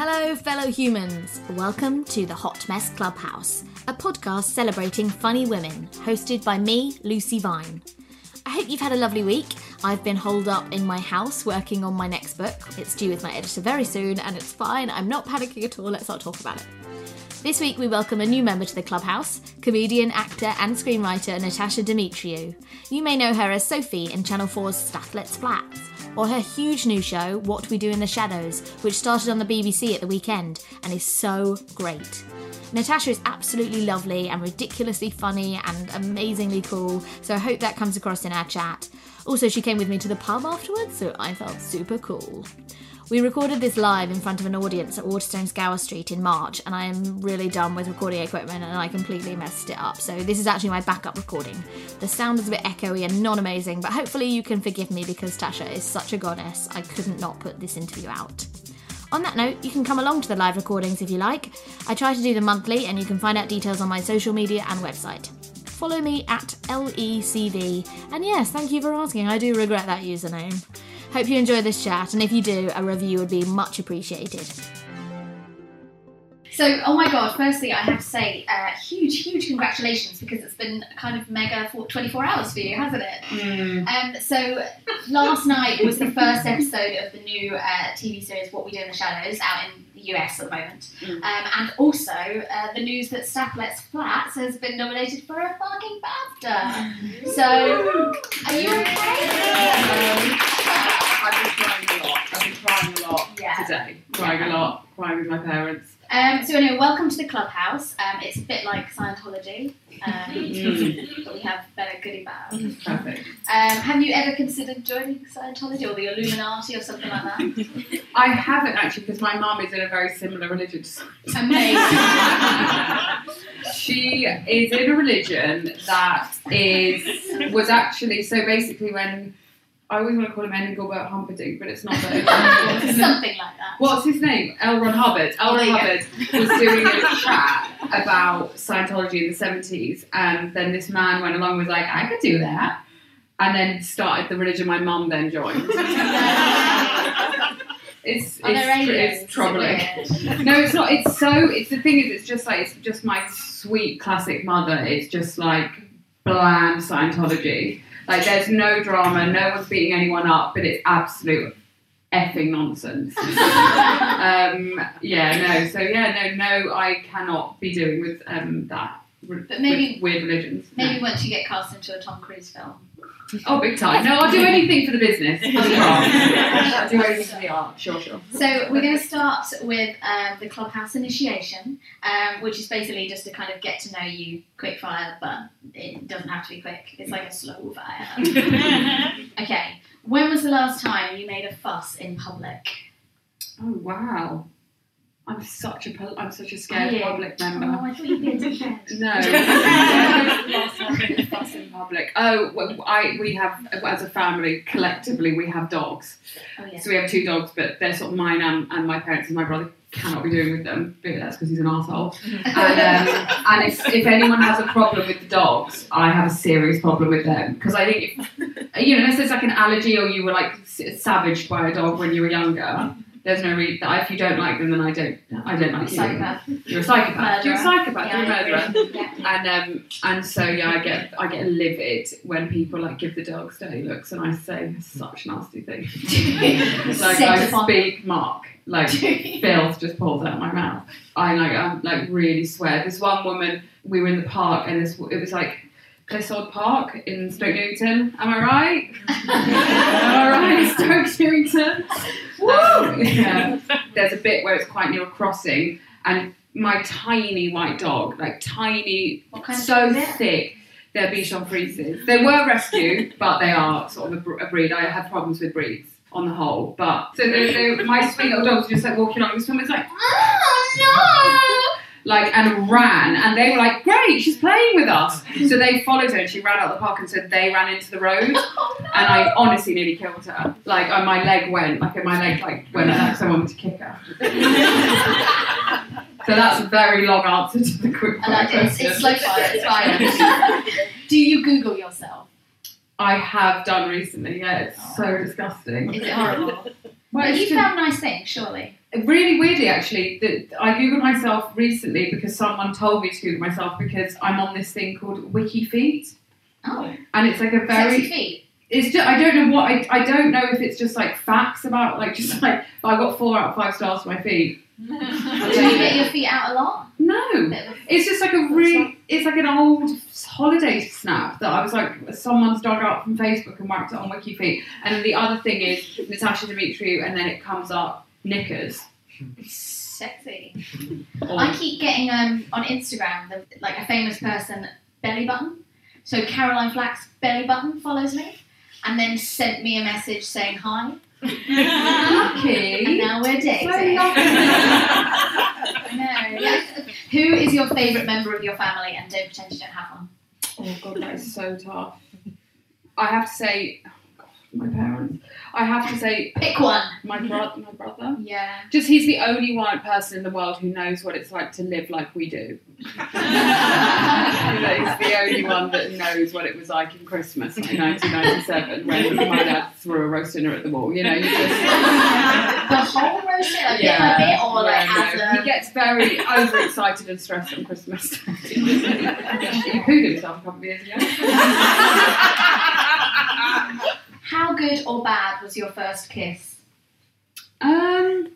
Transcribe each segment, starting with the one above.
Hello, fellow humans. Welcome to the Hot Mess Clubhouse, a podcast celebrating funny women, hosted by me, Lucy Vine. I hope you've had a lovely week. I've been holed up in my house working on my next book. It's due with my editor very soon, and it's fine. I'm not panicking at all. Let's not talk about it. This week, we welcome a new member to the clubhouse comedian, actor, and screenwriter Natasha Demetriou. You may know her as Sophie in Channel 4's Stath Lets Flats, or her huge new show, What We Do in the Shadows, which started on the BBC at the weekend and is so great. Natasha is absolutely lovely and ridiculously funny and amazingly cool, so I hope that comes across in our chat. Also, she came with me to the pub afterwards, so I felt super cool. We recorded this live in front of an audience at Waterstones Gower Street in March, and I am really done with recording equipment and I completely messed it up. So, this is actually my backup recording. The sound is a bit echoey and non amazing, but hopefully, you can forgive me because Tasha is such a goddess. I couldn't not put this interview out. On that note, you can come along to the live recordings if you like. I try to do them monthly, and you can find out details on my social media and website. Follow me at LECV, and yes, thank you for asking. I do regret that username. Hope you enjoy this chat, and if you do, a review would be much appreciated. So, oh my god, firstly, I have to say, uh, huge, huge congratulations because it's been kind of mega for 24 hours for you, hasn't it? Um, so, last night was the first episode of the new uh, TV series What We Do in the Shadows out in the US at the moment. Um, and also, uh, the news that Stath Lets Flats has been nominated for a fucking BAFTA. So, are you okay? I've been crying a lot. I've been crying a lot Yeah. today. Crying Yeah. a lot. Crying with my parents. Um, so anyway, welcome to the clubhouse. Um, it's a bit like Scientology, um, but we have better goodie bags. Perfect. Um, have you ever considered joining Scientology or the Illuminati or something like that? I haven't actually because my mum is in a very similar religion. Amazing. she is in a religion that is was actually so basically when I always want to call him Engelbert Humperdinck, but it's not that. Something like that. What's his name? L. Ron Hubbard. L. Ron. Hubbard was doing a chat about Scientology in the 70s, and then this man went along and was like, I could do that. And then started the religion my mum then joined. it's, it's, it's troubling. Is it weird? No, it's not. It's so. It's the thing is, it's just like it's just my sweet classic mother. It's just like bland Scientology. Like there's no drama, no one's beating anyone up, but it's absolute effing nonsense. um, yeah, no. So yeah, no, no, I cannot be doing with um, that. But maybe- with weird religions. No. Maybe once you get cast into a Tom Cruise film. Oh, big time. No, I'll do anything for the business. For the. I'll do anything for the art. Sure, sure. So we're going to start with um, the clubhouse initiation, um, which is basically just to kind of get to know you quick fire, but it doesn't have to be quick. It's like a slow fire. okay. When was the last time you made a fuss in public? Oh wow. I'm such a pol- I'm such a scared yeah. public member. Oh, I thought you'd be a dickhead. No. Last time I did fuss in public. Oh, well, I we have as a family collectively we have dogs. Oh yeah. So we have two dogs, but they're sort of mine and, and my parents and my brother cannot be doing with them. But that's because he's an asshole. And, um, and if, if anyone has a problem with the dogs, I have a serious problem with them because I think if, you know unless there's like an allergy or you were like savaged by a dog when you were younger. There's no reason. That if you don't like them, then I don't. I don't like you. Psychopath. You're a psychopath. You're a psychopath. Yeah, You're a murderer. Yeah. And um, and so yeah, I get I get livid when people like give the dogs dirty looks, and I say such nasty things. like I speak Mark, like filth just pulls out of my mouth. I like I like really swear. This one woman, we were in the park, and this it was like Clissold Park in Stoke Newington. Am I right? Am I right? Stoke Newington. Um, yeah. There's a bit where it's quite near a crossing, and my tiny white dog, like tiny, What kind of so dog thick. They're Bichon Frises. They were rescued, but they are sort of a, a breed. I have problems with breeds on the whole, but so they, they, my sweet little dogs were just like walking along. This woman was like, "Oh no!" Like and ran, and they were like, "Great, she's playing with us." So they followed her, and she ran out the park, and so they ran into the road, and I honestly nearly killed her. Like, uh, my leg went, like my leg like went, like someone to kick her. so that's a very long answer to the quick like it. It's, it's slow fire. Do you Google yourself? I have done recently. Yeah, it's so disgusting. Is it horrible? Well, But you found nice things, surely. Really weirdly, actually, that I googled myself recently because someone told me to Google myself because I'm on this thing called WikiFeet, Oh, and it's like a sexy very. feet. It's just I don't know what I, I don't know if it's just like facts about like just like I got four out of five stars for my feet. Do you get your feet out a lot? No, it's just like a really it's like an old holiday snap that I was like someone's dug up from Facebook and whacked it on Wiki feet. And then the other thing is Natasha Demetriou, and then it comes up knickers. Sexy. Or, I keep getting um on Instagram the, like a famous person belly button. So Caroline Flack's belly button follows me, and then sent me a message saying hi, and lucky. now we're dating. So lucky. Yeah. Who is your favourite member of your family, and don't pretend you don't have one? Oh god, that is so tough. I have to say, oh my parents. I have to say, Pick one. my brother. My brother. Yeah. Just he's the only one person in the world who knows what it's like to live like we do. He's the only one that knows what it was like in Christmas in 1997 when my dad threw a roast dinner at the wall. You know, you just The whole roast dinner, like bit by bit, or Yeah, as no. a. he gets very overexcited and stressed on Christmas. he pooed himself a couple of years ago. How good or bad was your first kiss? Um,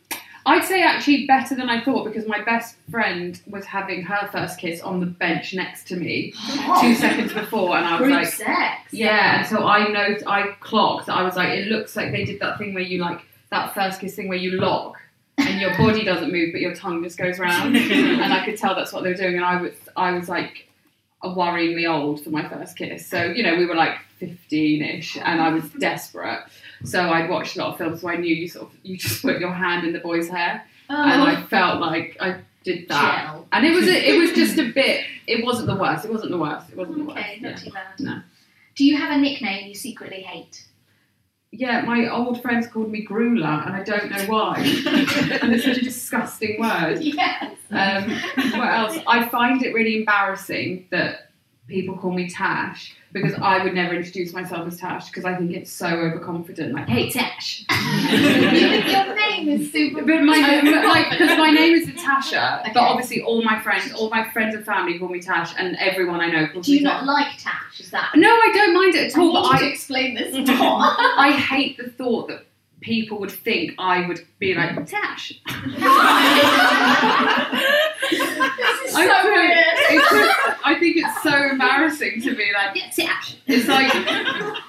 I'd say actually better than I thought because my best friend was having her first kiss on the bench next to me two seconds before, and I was Group like, sex. yeah. And so I know I clocked. I was like, it looks like they did that thing where you like that first kiss thing where you lock. And your body doesn't move, but your tongue just goes round, and I could tell that's what they were doing. And I was, I was like, a worryingly old for my first kiss. So you know, we were like fifteen-ish, and I was mm-hmm. desperate. So I'd watched a lot of films, so I knew you sort of you just put your hand in the boy's hair, and uh-huh. I felt like I did that. Gel. And it was a, it was just a bit. It wasn't the worst. It wasn't the worst. It wasn't the worst. Okay, not Yeah. too bad. No. Do you have a nickname you secretly hate? Yeah, my old friends called me Gruler, and I don't know why. and it's such a disgusting word. Yes. Um, what else? I find it really embarrassing that people call me Tash because I would never introduce myself as Tash because I think it's so overconfident. Like, hey, Tash. Your name is super. But my but like because my name is Natasha, Okay. but obviously all my friends, all my friends and family call me Tash, and everyone I know calls Do you me not Tash. like Tash? Is that? No, I don't mind it at I all. need But to I, explain this. I hate the thought that people would think I would be like Tash. this is so don't- weird. Just, I think it's so embarrassing to be like Tash. It's like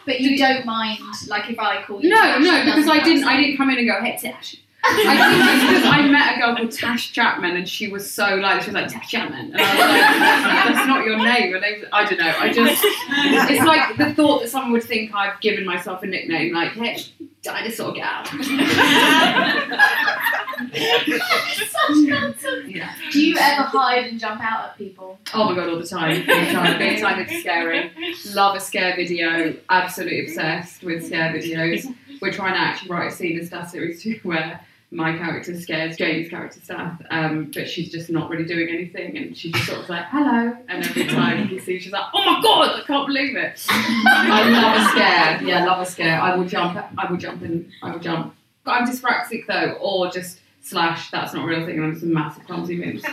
But you don't mind, like, if I call you no, Tash, no, because I didn't. I didn't come in and go, "Hey, Tash." I think it's because I met a girl called Tash Chapman, and she was so like, she was like Tash Chapman, and I was like, "That's not your name." Your name's I don't know. I just, it's like the thought that someone would think I've given myself a nickname, like, "Hey, dinosaur gal." Such yeah. Do you ever hide and jump out at people? Oh my god, all the time. Big time. Big time it's scary. Love a scare video. Absolutely obsessed with scare videos. We're trying to actually write a scene in Stath Series 2 where my character scares Jamie's character Stath, um, but she's just not really doing anything and she's just sort of like, hello. And every time you see, she's like, oh my god, I can't believe it. I love a scare. Yeah, love a scare. I will jump. I will jump and I will jump. I'm dyspraxic though, or just slash that's not a real thing, and I'm just a massive clumsy moose.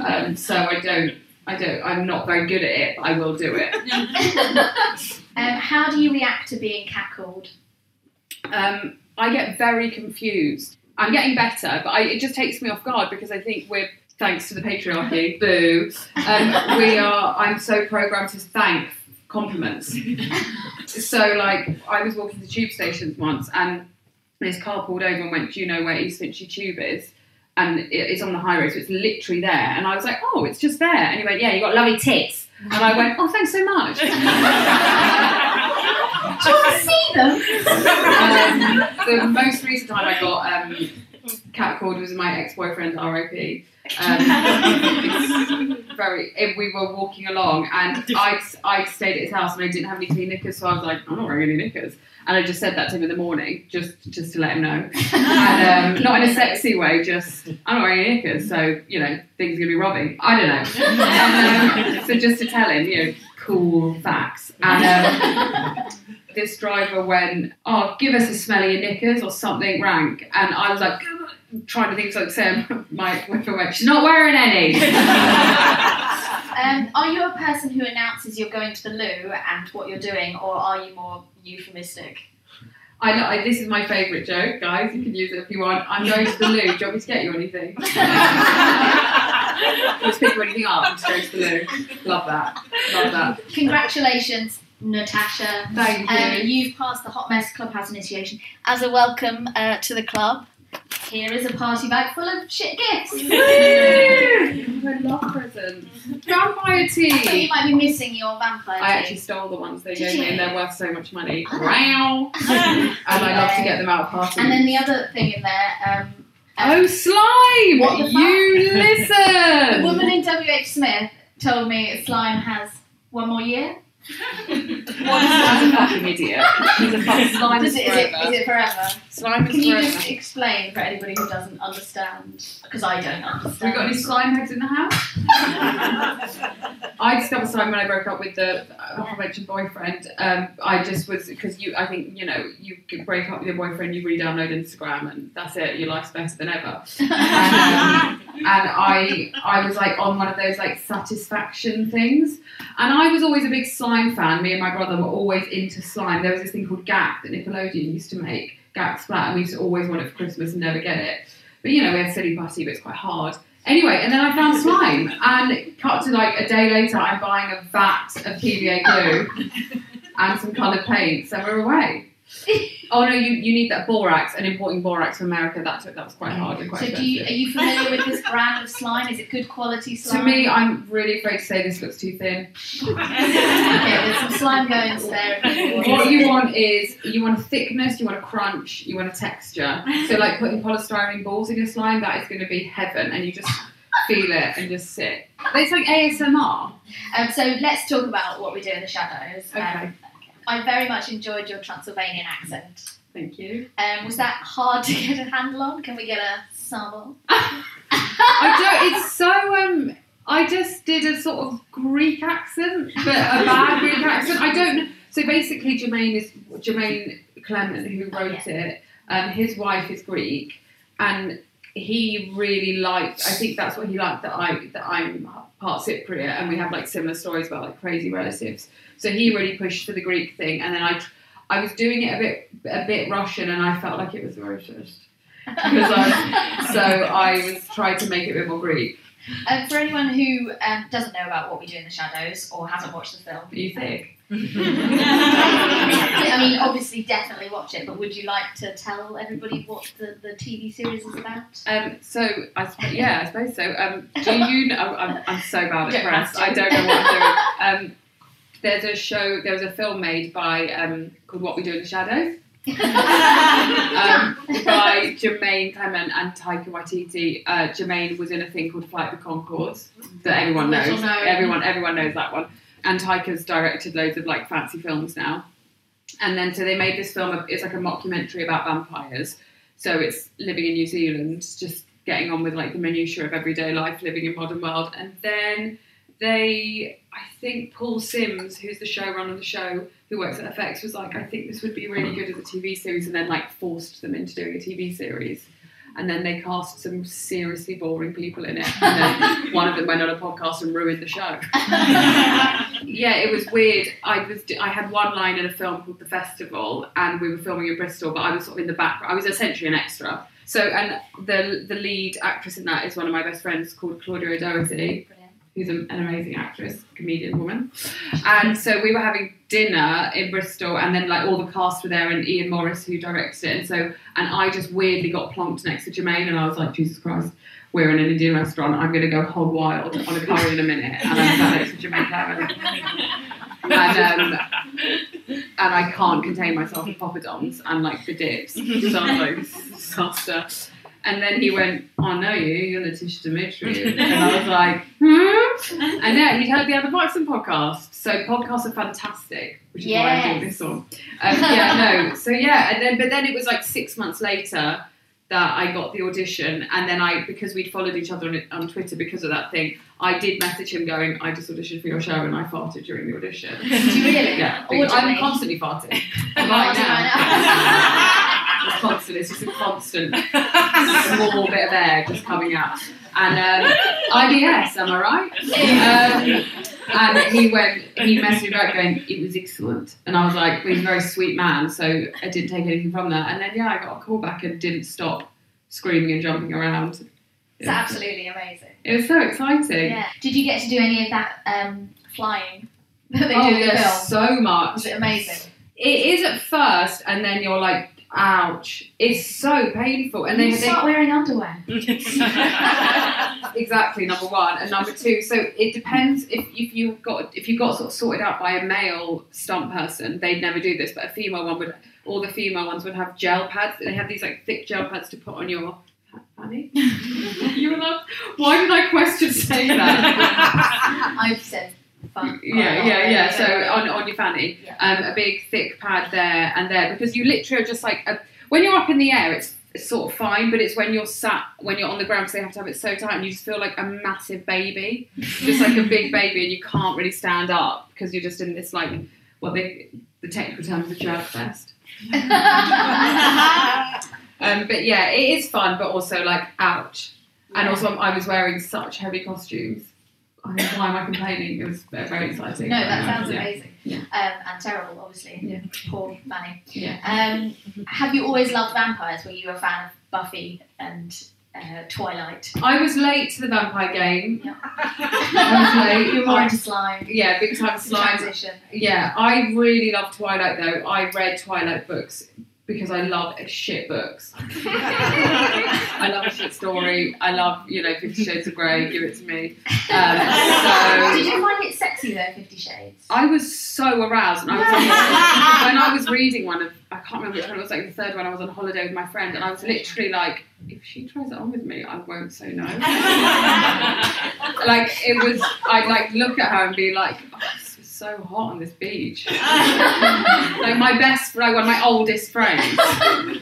um, so I don't, I don't, I'm not very good at it, but I will do it. Um, how do you react to being cackled? Um, I get very confused. I'm getting better, but I, it just takes me off guard because I think we're thanks to the patriarchy, boo. Um, we are. I'm so programmed to thank compliments. so like, I was walking to tube stations once, and this car pulled over and went, "Do you know where East Finchley Tube is?" And it, it's on the high road, so it's literally there. And I was like, "Oh, it's just there." And he went, "Yeah, you got lovely tits." And I went, "Oh, thanks so much." See them? um, the most recent time I got um, catcalled was my ex-boyfriend, RIP. Um, very. We were walking along, and I'd I'd stayed at his house, and I didn't have any clean knickers, so I was like, I'm not wearing any knickers, and I just said that to him in the morning, just just to let him know, and um, not in a sexy way, just I'm not wearing any knickers, so you know things are gonna be robbing. I don't know. And, um, so just to tell him, you know, cool facts, and. This driver went, "Oh, give us a smell of your knickers or something rank," and I was like, trying to think like Sam. My boyfriend went, "She's not wearing any." Um, are you a person who announces you're going to the loo and what you're doing, or are you more euphemistic? I know I, this is my favourite joke, guys. You can use it if you want. I'm going to the loo. Do you want me to get you anything? Just pick anything up and just go to the loo. Love that. Love that. Congratulations, Natasha. Thank Um, you. you've passed the Hot Mess Clubhouse initiation. As a welcome uh, to the club, here is a party bag full of shit gifts. I love presents. Vampire So you might be missing your vampire I tea. actually stole the ones they Did gave me, and they're worth so much money. Oh. Wow. and I love to get them out of parties. And then the other thing in there, um, Oh, slime! What you listen! the woman in WH Smith told me slime has one more year. That's a fucking idiot. He's a fucking slime Is is it, is, it, forever. is it forever? Slime is Can you forever. just explain for anybody who doesn't understand? Because I don't Have we got any slime heads in the house? I discovered slime when I broke up with the uh, aforementioned boyfriend. Um, I just was because you. I think you know you can break up with your boyfriend, you re-download Instagram, and that's it. Your life's better than ever. And, um, and I, I was like on one of those like satisfaction things, and I was always a big slime fan. Me and my brother were always into slime. There was this thing called Gak that Nickelodeon used to make, Gak Splat, and we used to always want it for Christmas and never get it. But you know, we had silly putty, but it's quite hard. Anyway, and then I found slime, and cut to like a day later, I'm buying a vat of PVA glue and some coloured paints, and we're away. Oh no, you, you need that borax, and importing borax from America that took that was quite hard and quite So do you, are you familiar with this brand of slime? Is it good quality slime? To me, I'm really afraid to say this looks too thin. okay, there's some slime going spare. What you want is you want a thickness, you want a crunch, you want a texture. So like putting polystyrene balls in your slime, that is going to be heaven, and you just feel it and just sit. It's like ASMR. Um, so let's talk about what we do in the shadows. Um, Okay. I very much enjoyed your Transylvanian accent. Thank you. Um, was that hard to get a handle on? Can we get a sample? I don't. It's so. Um. I just did a sort of Greek accent, but a bad Greek accent. I don't. So basically, Jermaine is Jermaine Clement who wrote it. Um, his wife is Greek, and he really liked. I think that's what he liked that I that I'm part Cypriot, and we have like similar stories about like crazy relatives. So he really pushed for the Greek thing, and then I. I was doing it a bit, a bit Russian, and I felt like it was racist because I, so I was trying to make it a bit more Greek. Um, for anyone who um, doesn't know about what we do in the shadows or hasn't watched the film, You think? I mean, obviously, definitely watch it. But would you like to tell everybody what the, the TV series is about? Um, so I sp- yeah, I suppose so. Um, do you know? I'm, I'm so bad at don't press. I don't know what I'm doing. Um, there's a show. There was a film made by um, called What We Do in the Shadows. um, by Jermaine Clement and Taika Waititi. Uh, Jermaine was in a thing called Flight the Conchords that everyone knows. Little. Everyone, everyone knows that one. And Taika's directed loads of like fancy films now. And then so they made this film. It's like a mockumentary about vampires. So it's living in New Zealand, just getting on with like the minutiae of everyday life, living in modern world. And then they, I think Paul Simms, who's the showrunner of the show, who works at FX, was like, I think this would be really good as a TV series, and then like forced them into doing a TV series. And then they cast some seriously boring people in it. And then one of them went on a podcast and ruined the show. yeah, it was weird. I was I had one line in a film called The Festival, and we were filming in Bristol, but I was sort of in the background. I was essentially an extra. So, and the the lead actress in that is one of my best friends called Claudia O'Doherty, who's an, amazing actress, comedian woman. And so we were having dinner in Bristol, and then like all the cast were there, and Ian Morris who directed it, and so and I just weirdly got plonked next to Jermaine, and I was like, Jesus Christ. We're in an Indian restaurant. I'm going to go hog wild on a curry in a minute, and I'm sat next to Jermaine and um, and I can't contain myself with poppadoms and like the dips. So I was like, disaster. And then he went, "Oh no, you, you're Letitia Dimitri," and I was like, "Hmm." And yeah, he'd heard the other Boxing podcast. So podcasts are fantastic, which is why I'm this one. Um, yeah, no. So yeah, and then but then it was like six months later that I got the audition, and then I because we'd followed each other on, on Twitter because of that thing, I did message him going, "I just auditioned for your show and I farted during the audition." Did you really? Yeah, I'm constantly farting. Right now. It's constant. It's just a constant small bit of air just coming out. And um, IBS, am I right? Um, and he went, he messaged me back going, it was excellent. And I was like, well, he's a very sweet man, so I didn't take anything from that. And then, yeah, I got a call back and didn't stop screaming and jumping around. It's absolutely amazing. It was so exciting. Yeah. Did you get to do any of that um, flying that they oh, do in the film? so much. Was it amazing? It is at first, and then you're like, ouch. It's so painful. And they, you they start wearing underwear. exactly number one and number two so it depends if, if you got if you got sort of sorted out by a male stunt person they'd never do this but a female one would all the female ones would have gel pads they have these like thick gel pads to put on your fanny you were like why did I question saying that I've said yeah yeah yeah so on, on your fanny Yeah. um, a big thick pad there and there because you literally are just like a, when you're up in the air it's it's sort of fine, but it's when you're sat, when you're on the ground, because they have to have it so tight, and you just feel like a massive baby, just like a big baby, and you can't really stand up because you're just in this like, what they, the technical term is a jerk fest. Um, but yeah, it is fun, but also like, ouch. And also, I was wearing such heavy costumes. I why am I complaining? It was very exciting. No, that sounds Yeah. amazing. Yeah. Um, and terrible, obviously. Yeah. Poor Fanny. Yeah. Um, have you always loved vampires? Were you a fan of Buffy and uh, Twilight? I was late to the vampire game. Yeah. I was late. You're more into slime. Yeah, big time slime. Transition. Yeah, I really love Twilight though. I read Twilight books because I love shit books. I love a shit story. I love, you know, Fifty Shades of Grey, give it to me. Um, Did you find it sexy though, Fifty Shades? I was so aroused. And I was on, when I was reading one of, I can't remember which one, it was like the third one, I was on holiday with my friend, and I was literally like, if she tries it on with me, I won't say no. like, it was, I'd like look at her and be like, oh, so hot on this beach. like my best, like one of my oldest friends,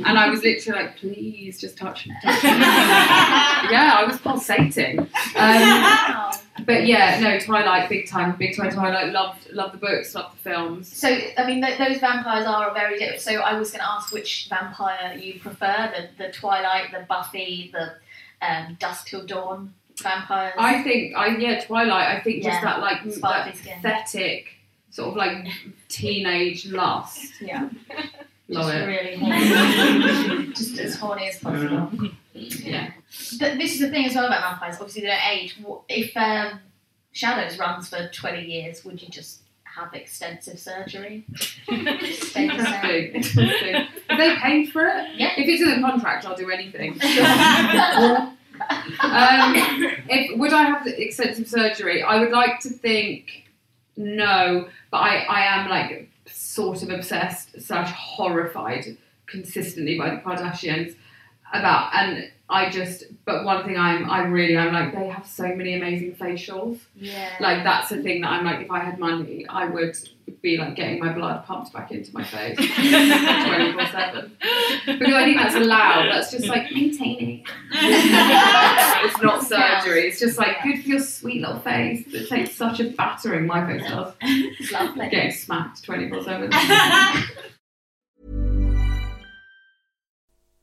and I was literally like, please just touch me. Touch me. yeah, I was pulsating. Um, but yeah, no, Twilight, big time, big time Twilight. Loved, loved the books, loved the films. So, I mean, th- those vampires are very different. So, I was going to ask which vampire you prefer the, the Twilight, the Buffy, the um, Dusk Till Dawn vampires. I think, I yeah, Twilight. I think just Yeah, that like sparkly that skin. pathetic sort of like teenage lust. yeah, Love just it. really horny. just as horny as possible. Yeah. But this is the thing as well about vampires. Obviously, they don't age. What- If um, Shadows runs for 20 years, would you just have extensive surgery? Stay the same? Interesting. Interesting. Have they paid for it? Yeah. If it's in the contract, I'll do anything. um, if would I have extensive surgery? I would like to think no, but I, I am like sort of obsessed slash horrified consistently by the Kardashians. about and I just, but one thing I'm, I'm really, I'm like, they have so many amazing facials. Yeah. Like, that's the thing that I'm like, if I had money, I would be like getting my blood pumped back into my face 24 7. Because I think that's allowed. That's just like maintaining. it's not surgery. It's just like good for your sweet little face that takes such a battering. My face does. It's lovely. Getting smacked 24 7.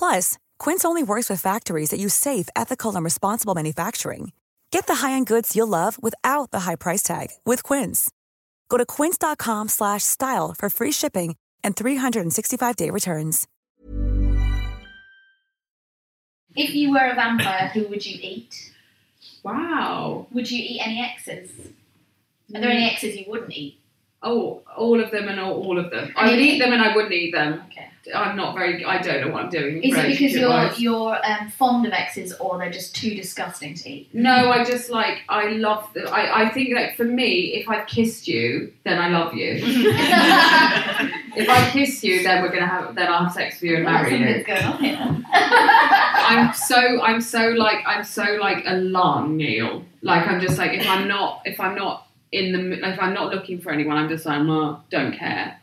Plus, Quince only works with factories that use safe, ethical, and responsible manufacturing. Get the high-end goods you'll love without the high price tag with Quince. Go to quince.com slash style for free shipping and 365-day returns. If you were a vampire, who would you eat? Wow. Would you eat any exes? Are there any mm. exes you wouldn't eat? Oh, all of them and all, all of them. I would eat them and I wouldn't eat them. Okay. I'm not very. I don't know what I'm doing. Is it because you're relationship-wise. you're um, fond of exes, or they're just too disgusting to eat? No, I just like I love. The, I I think like for me, if I've kissed you, then I love you. if I kiss you, then we're gonna have. Then I'll have sex with you and marry you. Going on here. I'm so I'm so like I'm so like a lung Neil. Like I'm just like if I'm not if I'm not in the if I'm not looking for anyone, I'm just like oh, don't care.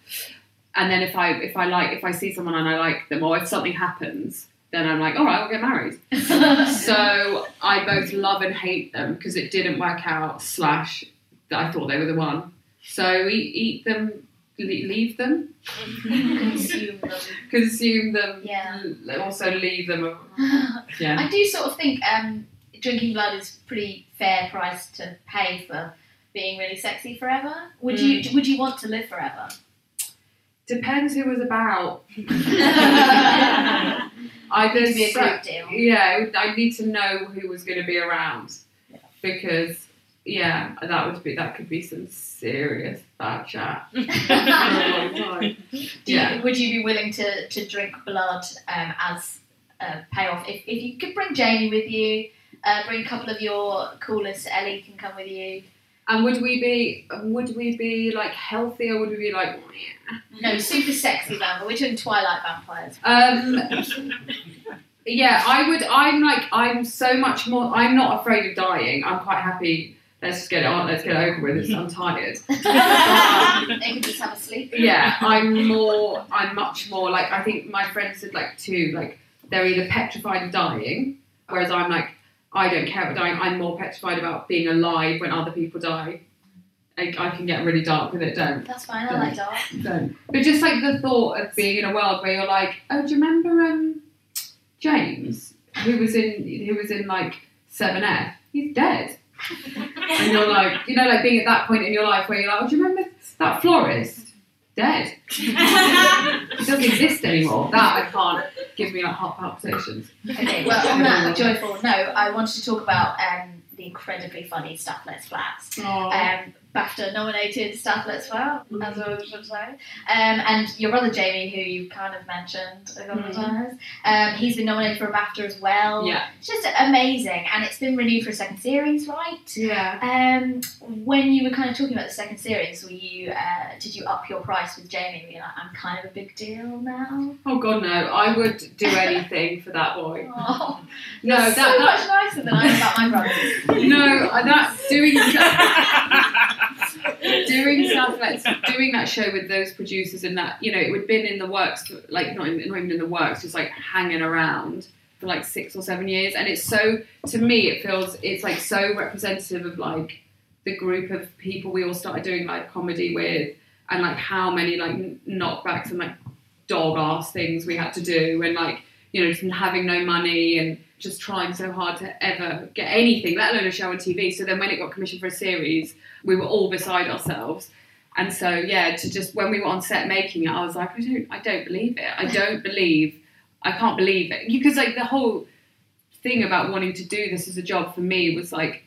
And then if I if I like if I see someone and I like them, or if something happens, then I'm like all right, we'll get married. so I both love and hate them because it didn't work out. Slash, that I thought they were the one. So eat, eat them, leave them, Consume them. consume them, Yeah. also leave them. Yeah. I do sort of think um, drinking blood is pretty fair price to pay for being really sexy forever. Would Mm. you Would you want to live forever? Depends who was about. I I Need to just be a group deal. Yeah, I need to know who was going to be around Yeah. because yeah, that would be that could be some serious bad chat. for a long time. Do you- Yeah. would you be willing to, to drink blood um, as a payoff? If, if you could bring Jamie with you, uh, bring a couple of your coolest, Ellie can come with you. And would we be would we be like healthy or would we be like No, super sexy vampire. We're doing Twilight vampires. um yeah, I would I'm like I'm so much more I'm not afraid of dying. I'm quite happy let's just get it on, let's get it over with. It's- I'm tired. they can just have a sleep. yeah, I'm more. I'm much more like. I think my friends said like too. Like they're either petrified of dying, whereas I'm like, I don't care about dying. I'm more petrified about being alive when other people die. I, I can get really dark with it. Don't, That's fine. I like dark. don't. But just like the thought of being in a world where you're like, oh, do you remember um, James, who was in who was in like Seven F? He's dead. and you're like, you know, like being at that point in your life where you're like, oh, do you remember that florist? Dead. he doesn't exist anymore. That I can't give me like heart palpitations. Okay, well, on that joyful note, I wanted to talk about um, the incredibly funny Stath Lets Flats. Um, BAFTA nominated Stath Lets Flat, as I should say. Um, and your brother Jamie, who you kind of mentioned a couple of times, um, he's been nominated for a BAFTA as well. Yeah. It's just amazing, and it's been renewed for a second series, right? Yeah. Um, when you were kind of talking about the second series, were you uh, did you up your price with Jamie? Were you like, I'm kind of a big deal now? Oh god, no! I would do anything for that boy. Oh, No, you're that, so that much nicer than I am about my brothers. no, uh, that doing doing stuff like doing that show with those producers and that you know it would have been in the works for, like not, in, not even in the works just like hanging around for like six or seven years. And it's so to me it feels it's like so representative of like the group of people we all started doing like comedy with and like how many like knockbacks and like dog ass things we had to do and like you know just having no money and just trying so hard to ever get anything let alone a show on tv so then when it got commissioned for a series we were all beside ourselves. And so yeah to just when we were on set making it i was like i don't i don't believe it. I don't believe i can't believe it. Because like the whole thing about wanting to do this as a job for me was like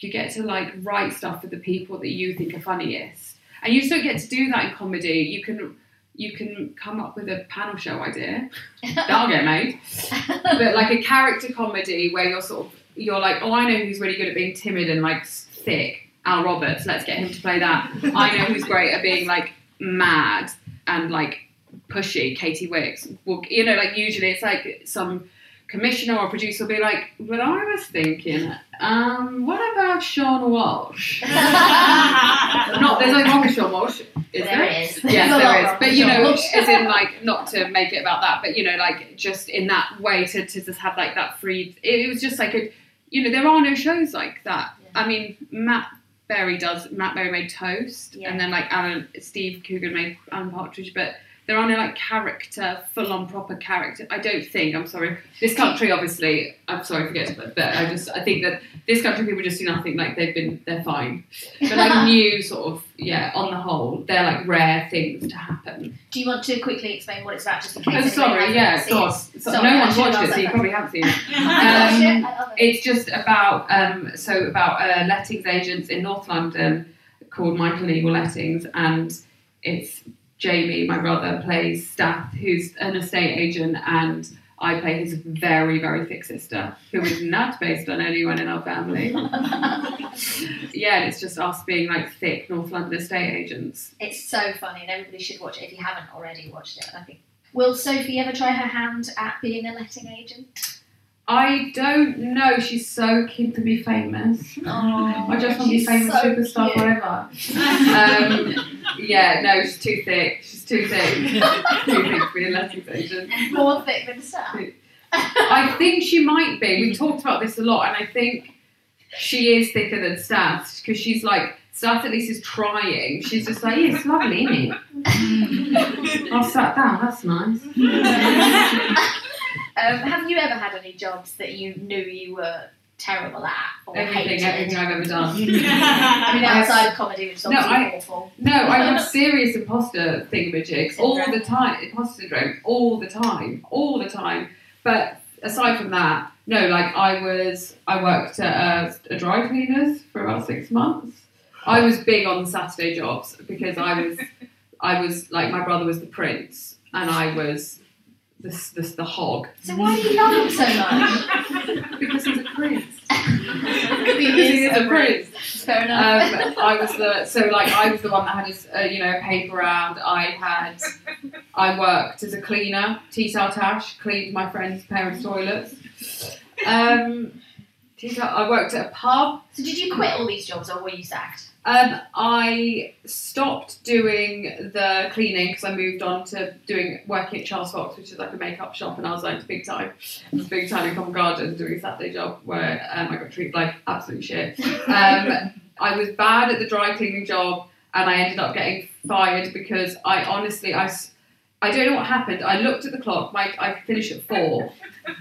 you get to like write stuff for the people that you think are funniest. And you don't get to do that in comedy. You can you can come up with a panel show idea that'll get made. But like a character comedy where you're sort of you're like oh i know who's really good at being timid and like thick. Al roberts let's get him to play that. I know who's great at being like mad and like pushy. Katy Wix. Well you know like usually it's like some commissioner or producer will be like well i was thinking um what about Seann Walsh? Not there's wrong with Seann Walsh is There there? is. yes There's there is. but you know as in like not to make it about that but you know like just in that way to, to just have like that free it, was just like a you know there are no shows like that. I mean matt berry does matt berry made toast Yeah. and then like alan steve coogan made alan partridge but there are no like character full on proper character i don't think i'm sorry this country obviously i'm sorry forget it but, but i just i think that this country people just do nothing like they've been they're fine but like new sort of yeah on the whole they're like rare things to happen Do you want to quickly explain what it's about, just in case? Oh, sorry, yeah, God. So, no one's watched it, so you probably haven't seen it. Um, it, I love it. it's just about um, so about uh, lettings agents in North London called Michael Legal Lettings, and it's Jamie, my brother, plays Stath, who's an estate agent, and I play his very very thick sister, who is not based on anyone in our family. yeah, it's just us being like thick North London estate agents. It's so funny, and everybody should watch it if you haven't already watched it. I think. Will Sophie ever try her hand at being a letting agent? I don't know. She's so keen to be famous. Oh, I just want to be famous so superstar cute. forever. Um, yeah, no, she's too thick. She's too thick. too thick to be a lettings agent. More thick than Stath. I think she might be. We've talked about this a lot, and I think she is thicker than Stath because she's like Stath at least is trying. She's just like, yeah, it's lovely, isn't it? I've sat down. That's nice. Um, have you ever had any jobs that you knew you were terrible at or Everything, hated? everything I've ever done. I mean, outside of comedy, which is No, I- awful. No, I have serious imposter thingamajigs all the time. Imposter syndrome all the time, all the time. But aside from that, no. Like I was, I worked at a, a dry cleaners for about six months. I was big on Saturday jobs because I was, I was like my brother was the prince and I was the the, the hog So why do you love him so much? because he's a prince. Because he is a prince. Fair enough. Um, I was the so like I was the one that had his uh, you know paper round. I had I worked as a cleaner, towel tash, cleaned my friends' parents' toilets. Um, I worked at a pub. so did you quit all these jobs or were you sacked? Um, I stopped doing the cleaning because I moved on to doing working at Charles Fox, which is like a makeup shop, and I was like big time. Big time in Covent Garden doing a Saturday job where um, I got treated like absolute shit. Um, I was bad at the dry cleaning job, and I ended up getting fired because I honestly I. I don't know what happened. I looked at the clock. My, I finished at four,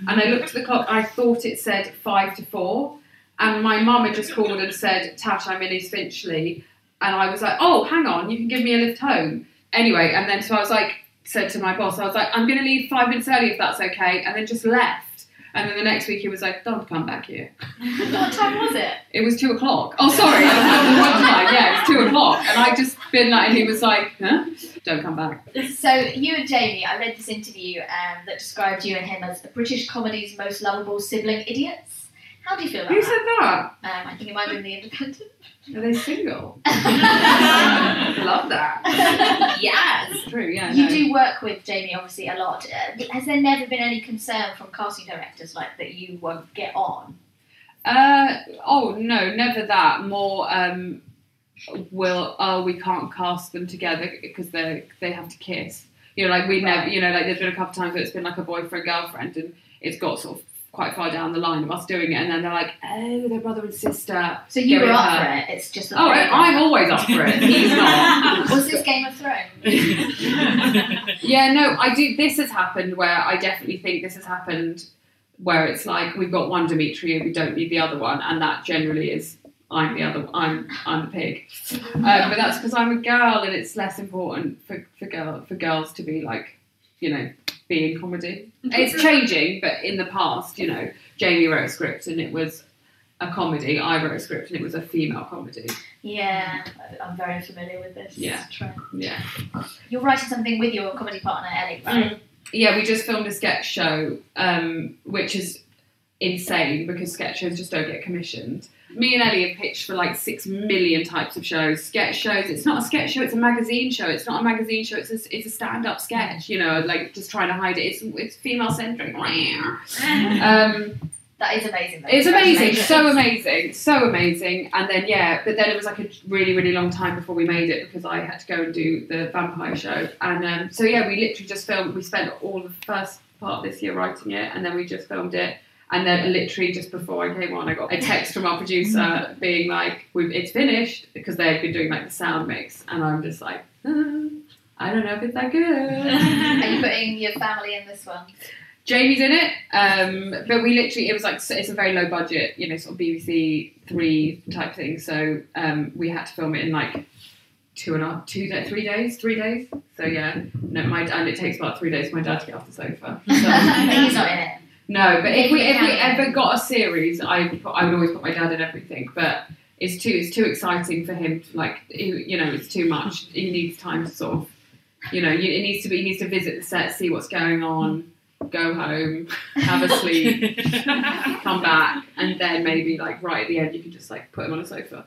and I looked at the clock. I thought it said five to four, and my mum had just called and said, Tash, I'm in East Finchley. And I was like, oh, hang on, you can give me a lift home. Anyway, and then so I was like, said to my boss, I was like, I'm going to leave five minutes early if that's okay. And then just left. And then the next week he was like, don't come back here. what time was it? It was two o'clock. Oh, sorry. I was on the time. Yeah, it was two o'clock. And I just been like, and he was like, huh? Don't come back. So you and Jamie, I read this interview um, that described you and him as British comedy's most lovable sibling idiots. How do you feel about Who that? said that? Um, I think it might have been the Independent. Are they single? Love that. yes. True, yeah. You no. do work with Jamie obviously a lot. Uh, has there never been any concern from casting directors like that you won't get on? Uh, oh no, never that. More um, will oh we can't cast them together because they they have to kiss. You know, like we never. You know, like there's been a couple of times where it's been like a boyfriend girlfriend, and it's got sort of quite far down the line of us doing it, and then they're like, oh, they're brother and sister. So you were up her. for it. It's just. Oh, of I'm always up for it. He's not. Was this Game of Thrones? yeah, no, I do. This has happened where I definitely think this has happened where it's like we've got one Dimitri and we don't need the other one, and that generally is I'm the other. I'm I'm the pig. Um, but that's because I'm a girl, and it's less important for for girl for girls to be like, you know, be in comedy. It's changing, but in the past, you know, Jamie wrote a script and it was a comedy. I wrote a script and it was a female comedy. Yeah, I'm very familiar with this. Yeah. trend. Yeah. You're writing something with your comedy partner Ellie, right? Yeah, we just filmed a sketch show, um, which is insane because sketch shows just don't get commissioned. Me and Ellie have pitched for like six million types of shows. Sketch shows. It's not a sketch show. It's a magazine show. It's not a magazine show. It's a, it's a stand-up sketch. You know, like just trying to hide it. It's it's female centric. um, That is amazing. Though. it's amazing, so amazing, so amazing. And then yeah, but then it was like a really, really long time before we made it because I had to go and do the vampire show. And um, so yeah, we literally just filmed. We spent all the first part of this year writing it, and then we just filmed it. And then literally just before I came on, I got a text from our producer being like, We've, "It's finished," because they had been doing like the sound mix, and I'm just like. "Ah, I don't know if it's that good. Are you putting your family in this one? Jamie's in it, um, but we literally it was like it's a very low budget, you know, sort of BBC three type thing. So um, we had to film it in like two and a half, two, three days, three days. So yeah, no, my and it takes about three days for my dad to get off the sofa. So, He's not in it. No, but if we if we ever got a series, I put, I would always put my dad in everything. But it's too it's too exciting for him. To, like you know, it's too much. He needs time to sort of, you know, you, it needs to be. He needs to visit the set, see what's going on, go home, have a sleep, come back, and then maybe like right at the end, you can just like put him on a sofa.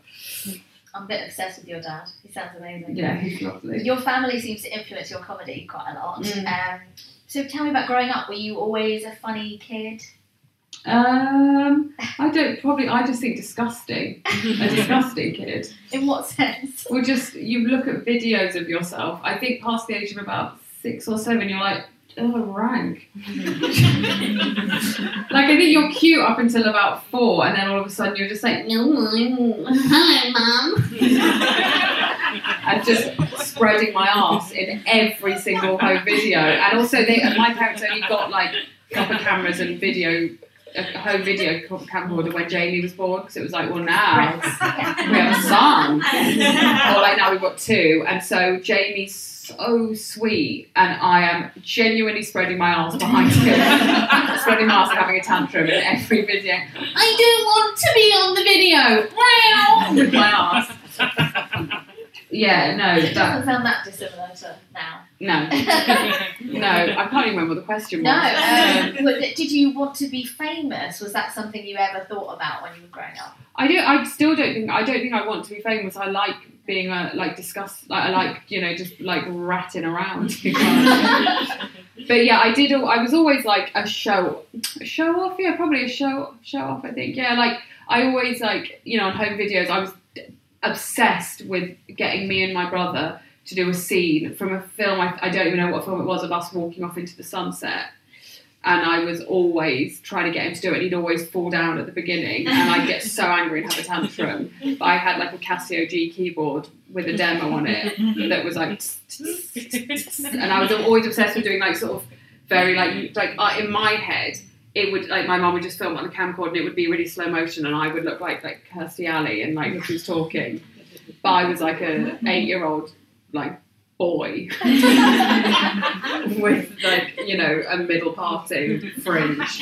I'm a bit obsessed with your dad. He sounds amazing. Yeah, he's lovely. Your family seems to influence your comedy quite a lot. Mm. Um, so tell me about growing up. Were you always a funny kid? Um, I don't probably. I just think disgusting. A disgusting kid. In what sense? Well, just you look at videos of yourself. I think past the age of about six or seven, you're like, oh, rank. like I think you're cute up until about four, and then all of a sudden you're just like, no, hi, mum, and just spreading my ass in every single home video. And also, they my parents only got like proper cameras and video. A home video camera camcorder when Jamie was born because it was like, well, now we have a son. or like now we've got two. And so Jamie's so sweet, and I am genuinely spreading my arse behind him, spreading my arse and having a tantrum in every video. I don't want to be on the video. Wow, with my arse. Yeah, no, It that, doesn't sound that dissimilar to now. no, no. I can't even remember what the question was. No. Um, did you want to be famous? Was that something you ever thought about when you were growing up? I do. I still don't think. I don't think I want to be famous. I like being a like discuss. Like I like you know just like ratting around. but yeah, I did. I was always like a show, a show off. Yeah, probably a show show off. I think. Yeah, like I always like you know on home videos. I was obsessed with getting me and my brother to do a scene from a film. I, I don't even know what film it was of us walking off into the sunset. And I was always trying to get him to do it. He'd always fall down at the beginning, and I'd get so angry and have a tantrum. But I had like a Casio G keyboard with a demo on it that was like, and I was always obsessed with doing like sort of very like like uh, in my head it would like my mom would just film on the camcorder and it would be really slow motion and I would look like like Kirstie Alley and like she was talking, but I was like a eight year old like boy with like you know a middle parting fringe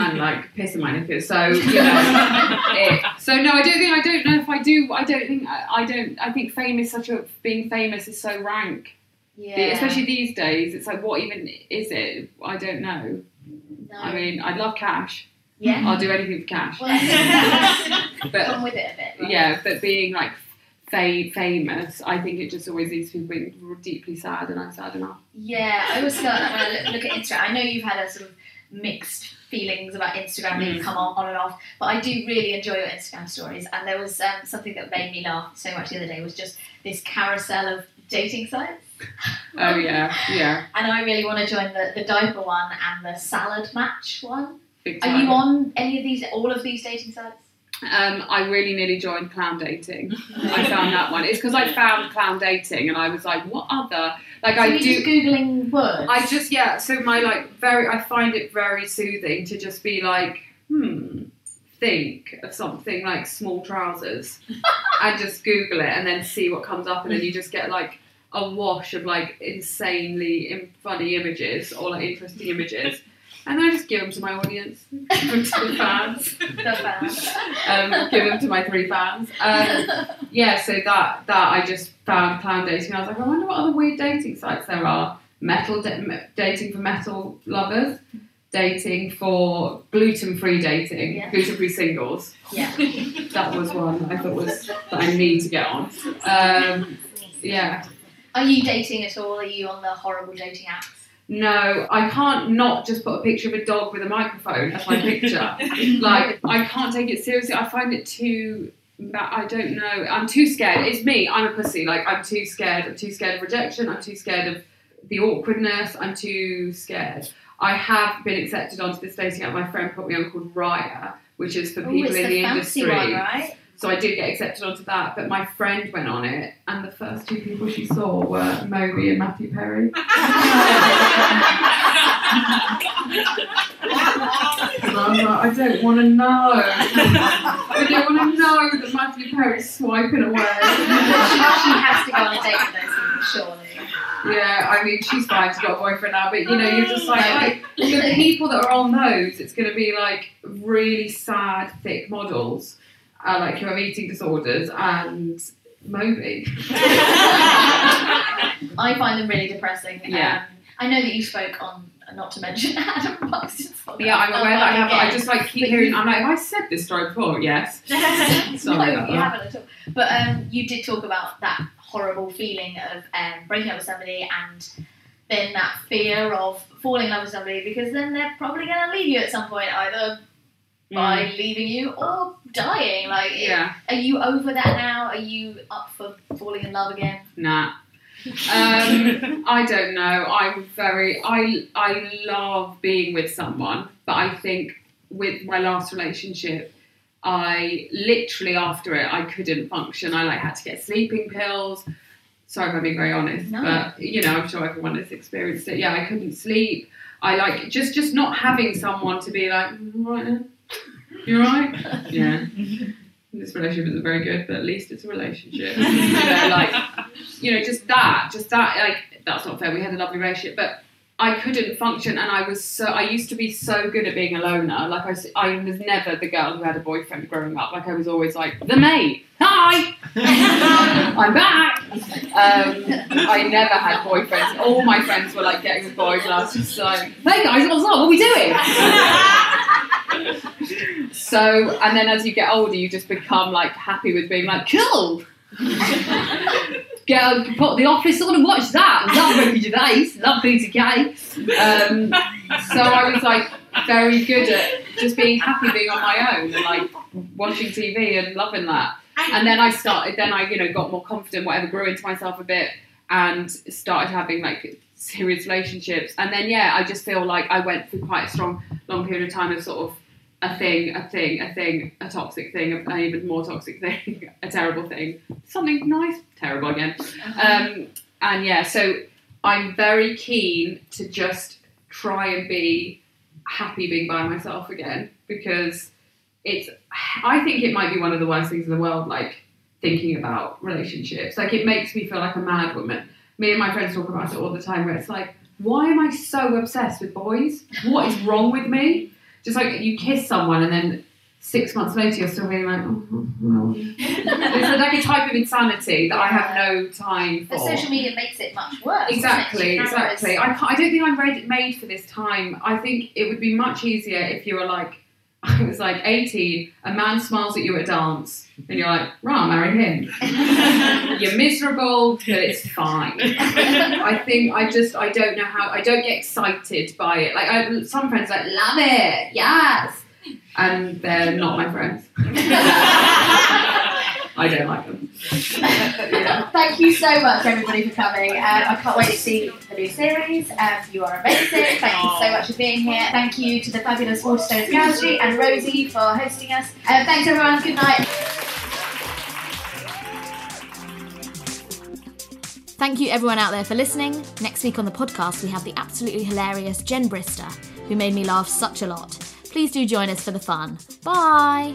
and like piss in my knickers. So you know, it, so no, I don't think I don't know if I do. I don't think I, I don't. I think fame is such a being famous is so rank. Yeah. Especially these days, it's like what even is it? I don't know. No. I mean, I'd love cash. Yeah. I'll do anything for cash. Well, But- come with it a bit. Right? Yeah, but being like fa- famous, I think it just always leaves people being deeply sad, and I'm sad enough. Yeah, I always feel like when I look, look at Instagram, I know you've had a sort of mixed feelings about Instagram being Mm. come on, on and off, but I do really enjoy your Instagram stories. And there was um, something that made me laugh so much the other day was just this carousel of dating sites. Oh yeah, yeah. And I really want to join the, the diaper one and the salad match one. Are you on any of these, all of these dating sites? Um, I really nearly joined clown dating. I found that one. It's because I found clown dating, and I was like, what other? Like So I do. just googling words. I just yeah. So my like very. I find it very soothing to just be like, hmm. Think of something like small trousers, and just Google it, and then see what comes up, and then you just get like a wash of like insanely funny images or like interesting images, and then I just give them to my audience, give them to the fans the fans. um, give them to my three fans. Um, yeah, so that that I just found clown dating. I was like, I wonder what other weird dating sites there are. Metal da- dating for metal lovers, dating for gluten-free dating, Yeah. gluten-free singles. yeah. That was one I thought was that I need to get on. Um, yeah. Are you dating at all? Are you on the horrible dating apps? No, I can't not just put a picture of a dog with a microphone as my picture. like, I can't take it seriously. I find it too. Bad I don't know. I'm too scared. It's me. I'm a pussy. Like, I'm too scared. I'm too scared of rejection. I'm too scared of the awkwardness. I'm too scared. I have been accepted onto this dating app. My friend put me on called Raya, which is for Oh, people in the the industry. one, right? So I did get accepted onto that, but my friend went on it, and the first two people she saw were Moby and Matthew Perry. And I was like, I don't want to know. I don't want to know that Matthew Perry's swiping away. she has to go on a date with those people, surely. Yeah, I mean, she's fine. She's got a boyfriend now, but you know, you're just like, like the people that are on those, it's going to be like really sad, thick models, uh, like who have eating disorders and Moby. I find them really depressing. Yeah. Um, I know that you spoke on, not to mention Adam Buxton's. Yeah, I'm aware that I have, but I just like keep hearing. I'm like, have I said this story before? Yes. no, you that. haven't at all. But um, you did talk about that horrible feeling of um, breaking up with somebody and then that fear of falling in love with somebody because then they're probably going to leave you at some point, either by leaving you or dying. Like, Mm. Yeah. are you over that now? Are you up for falling in love again? Nah. Um, I don't know. I'm very. I I love being with someone, but I think with my last relationship, I literally after it I couldn't function. I like had to get sleeping pills. Sorry if I'm being very honest, No. but you know I'm sure everyone has experienced it. Yeah, I couldn't sleep. I like just just not having someone to be like, "Mm, right, then? you right? Yeah. This relationship isn't very good, but at least it's a relationship. you know, like you know, just that, just that. Like that's not fair. We had a lovely relationship, but I couldn't function, and I was so. I used to be so good at being a loner. Like I, was- I was never the girl who had a boyfriend growing up. Like I was always like the mate. Hi, I'm back. Um, I never had boyfriends. All my friends were like getting with boys, and I was just like, "Hey guys, what's up? What are we doing?" so, and then as you get older, you just become like happy with being like, "Cool." Go put the office on and watch that. Love Ricky Gervais, love Peter Kay. Um, so I was like very good at just being happy being on my own and like watching TV and loving that. And then I started, then I, you know, got more confident, whatever, grew into myself a bit and started having like serious relationships. And then, yeah, I just feel like I went through quite a strong, long period of time of sort of a thing, a thing, a thing, a toxic thing, an even more toxic thing, a terrible thing, something nice, terrible again. Um, and yeah, so I'm very keen to just try and be happy being by myself again because it's. I think it might be one of the worst things in the world. Like thinking about relationships, like it makes me feel like a mad woman. Me and my friends talk about it all the time. Where it's like, why am I so obsessed with boys? What is wrong with me? Just like you kiss someone and then six months later you're still being like, oh, oh, oh. it's like a type of insanity that I have no time for. But social media makes it much worse. Exactly, exactly. I, can't, I don't think I'm made for this time. I think it would be much easier if you were like, I was like 18, a man smiles at you at a dance, and you're like, right, I'll marry him. you're miserable, but it's fine. I think I just, I don't know how, I don't get excited by it. Like, I, some friends are like, love it, yes. And they're not my friends. I don't like them. Thank you so much, everybody, for coming. Um, I can't wait to see the new series. Um, you are amazing. Thank you so much for being here. Thank you to the fabulous Waterstones Gallery and Rosie for hosting us. Um, thanks, everyone. Good night. Thank you, everyone out there, for listening. Next week on the podcast, we have the absolutely hilarious Jen Brister, who made me laugh such a lot. Please do join us for the fun. Bye.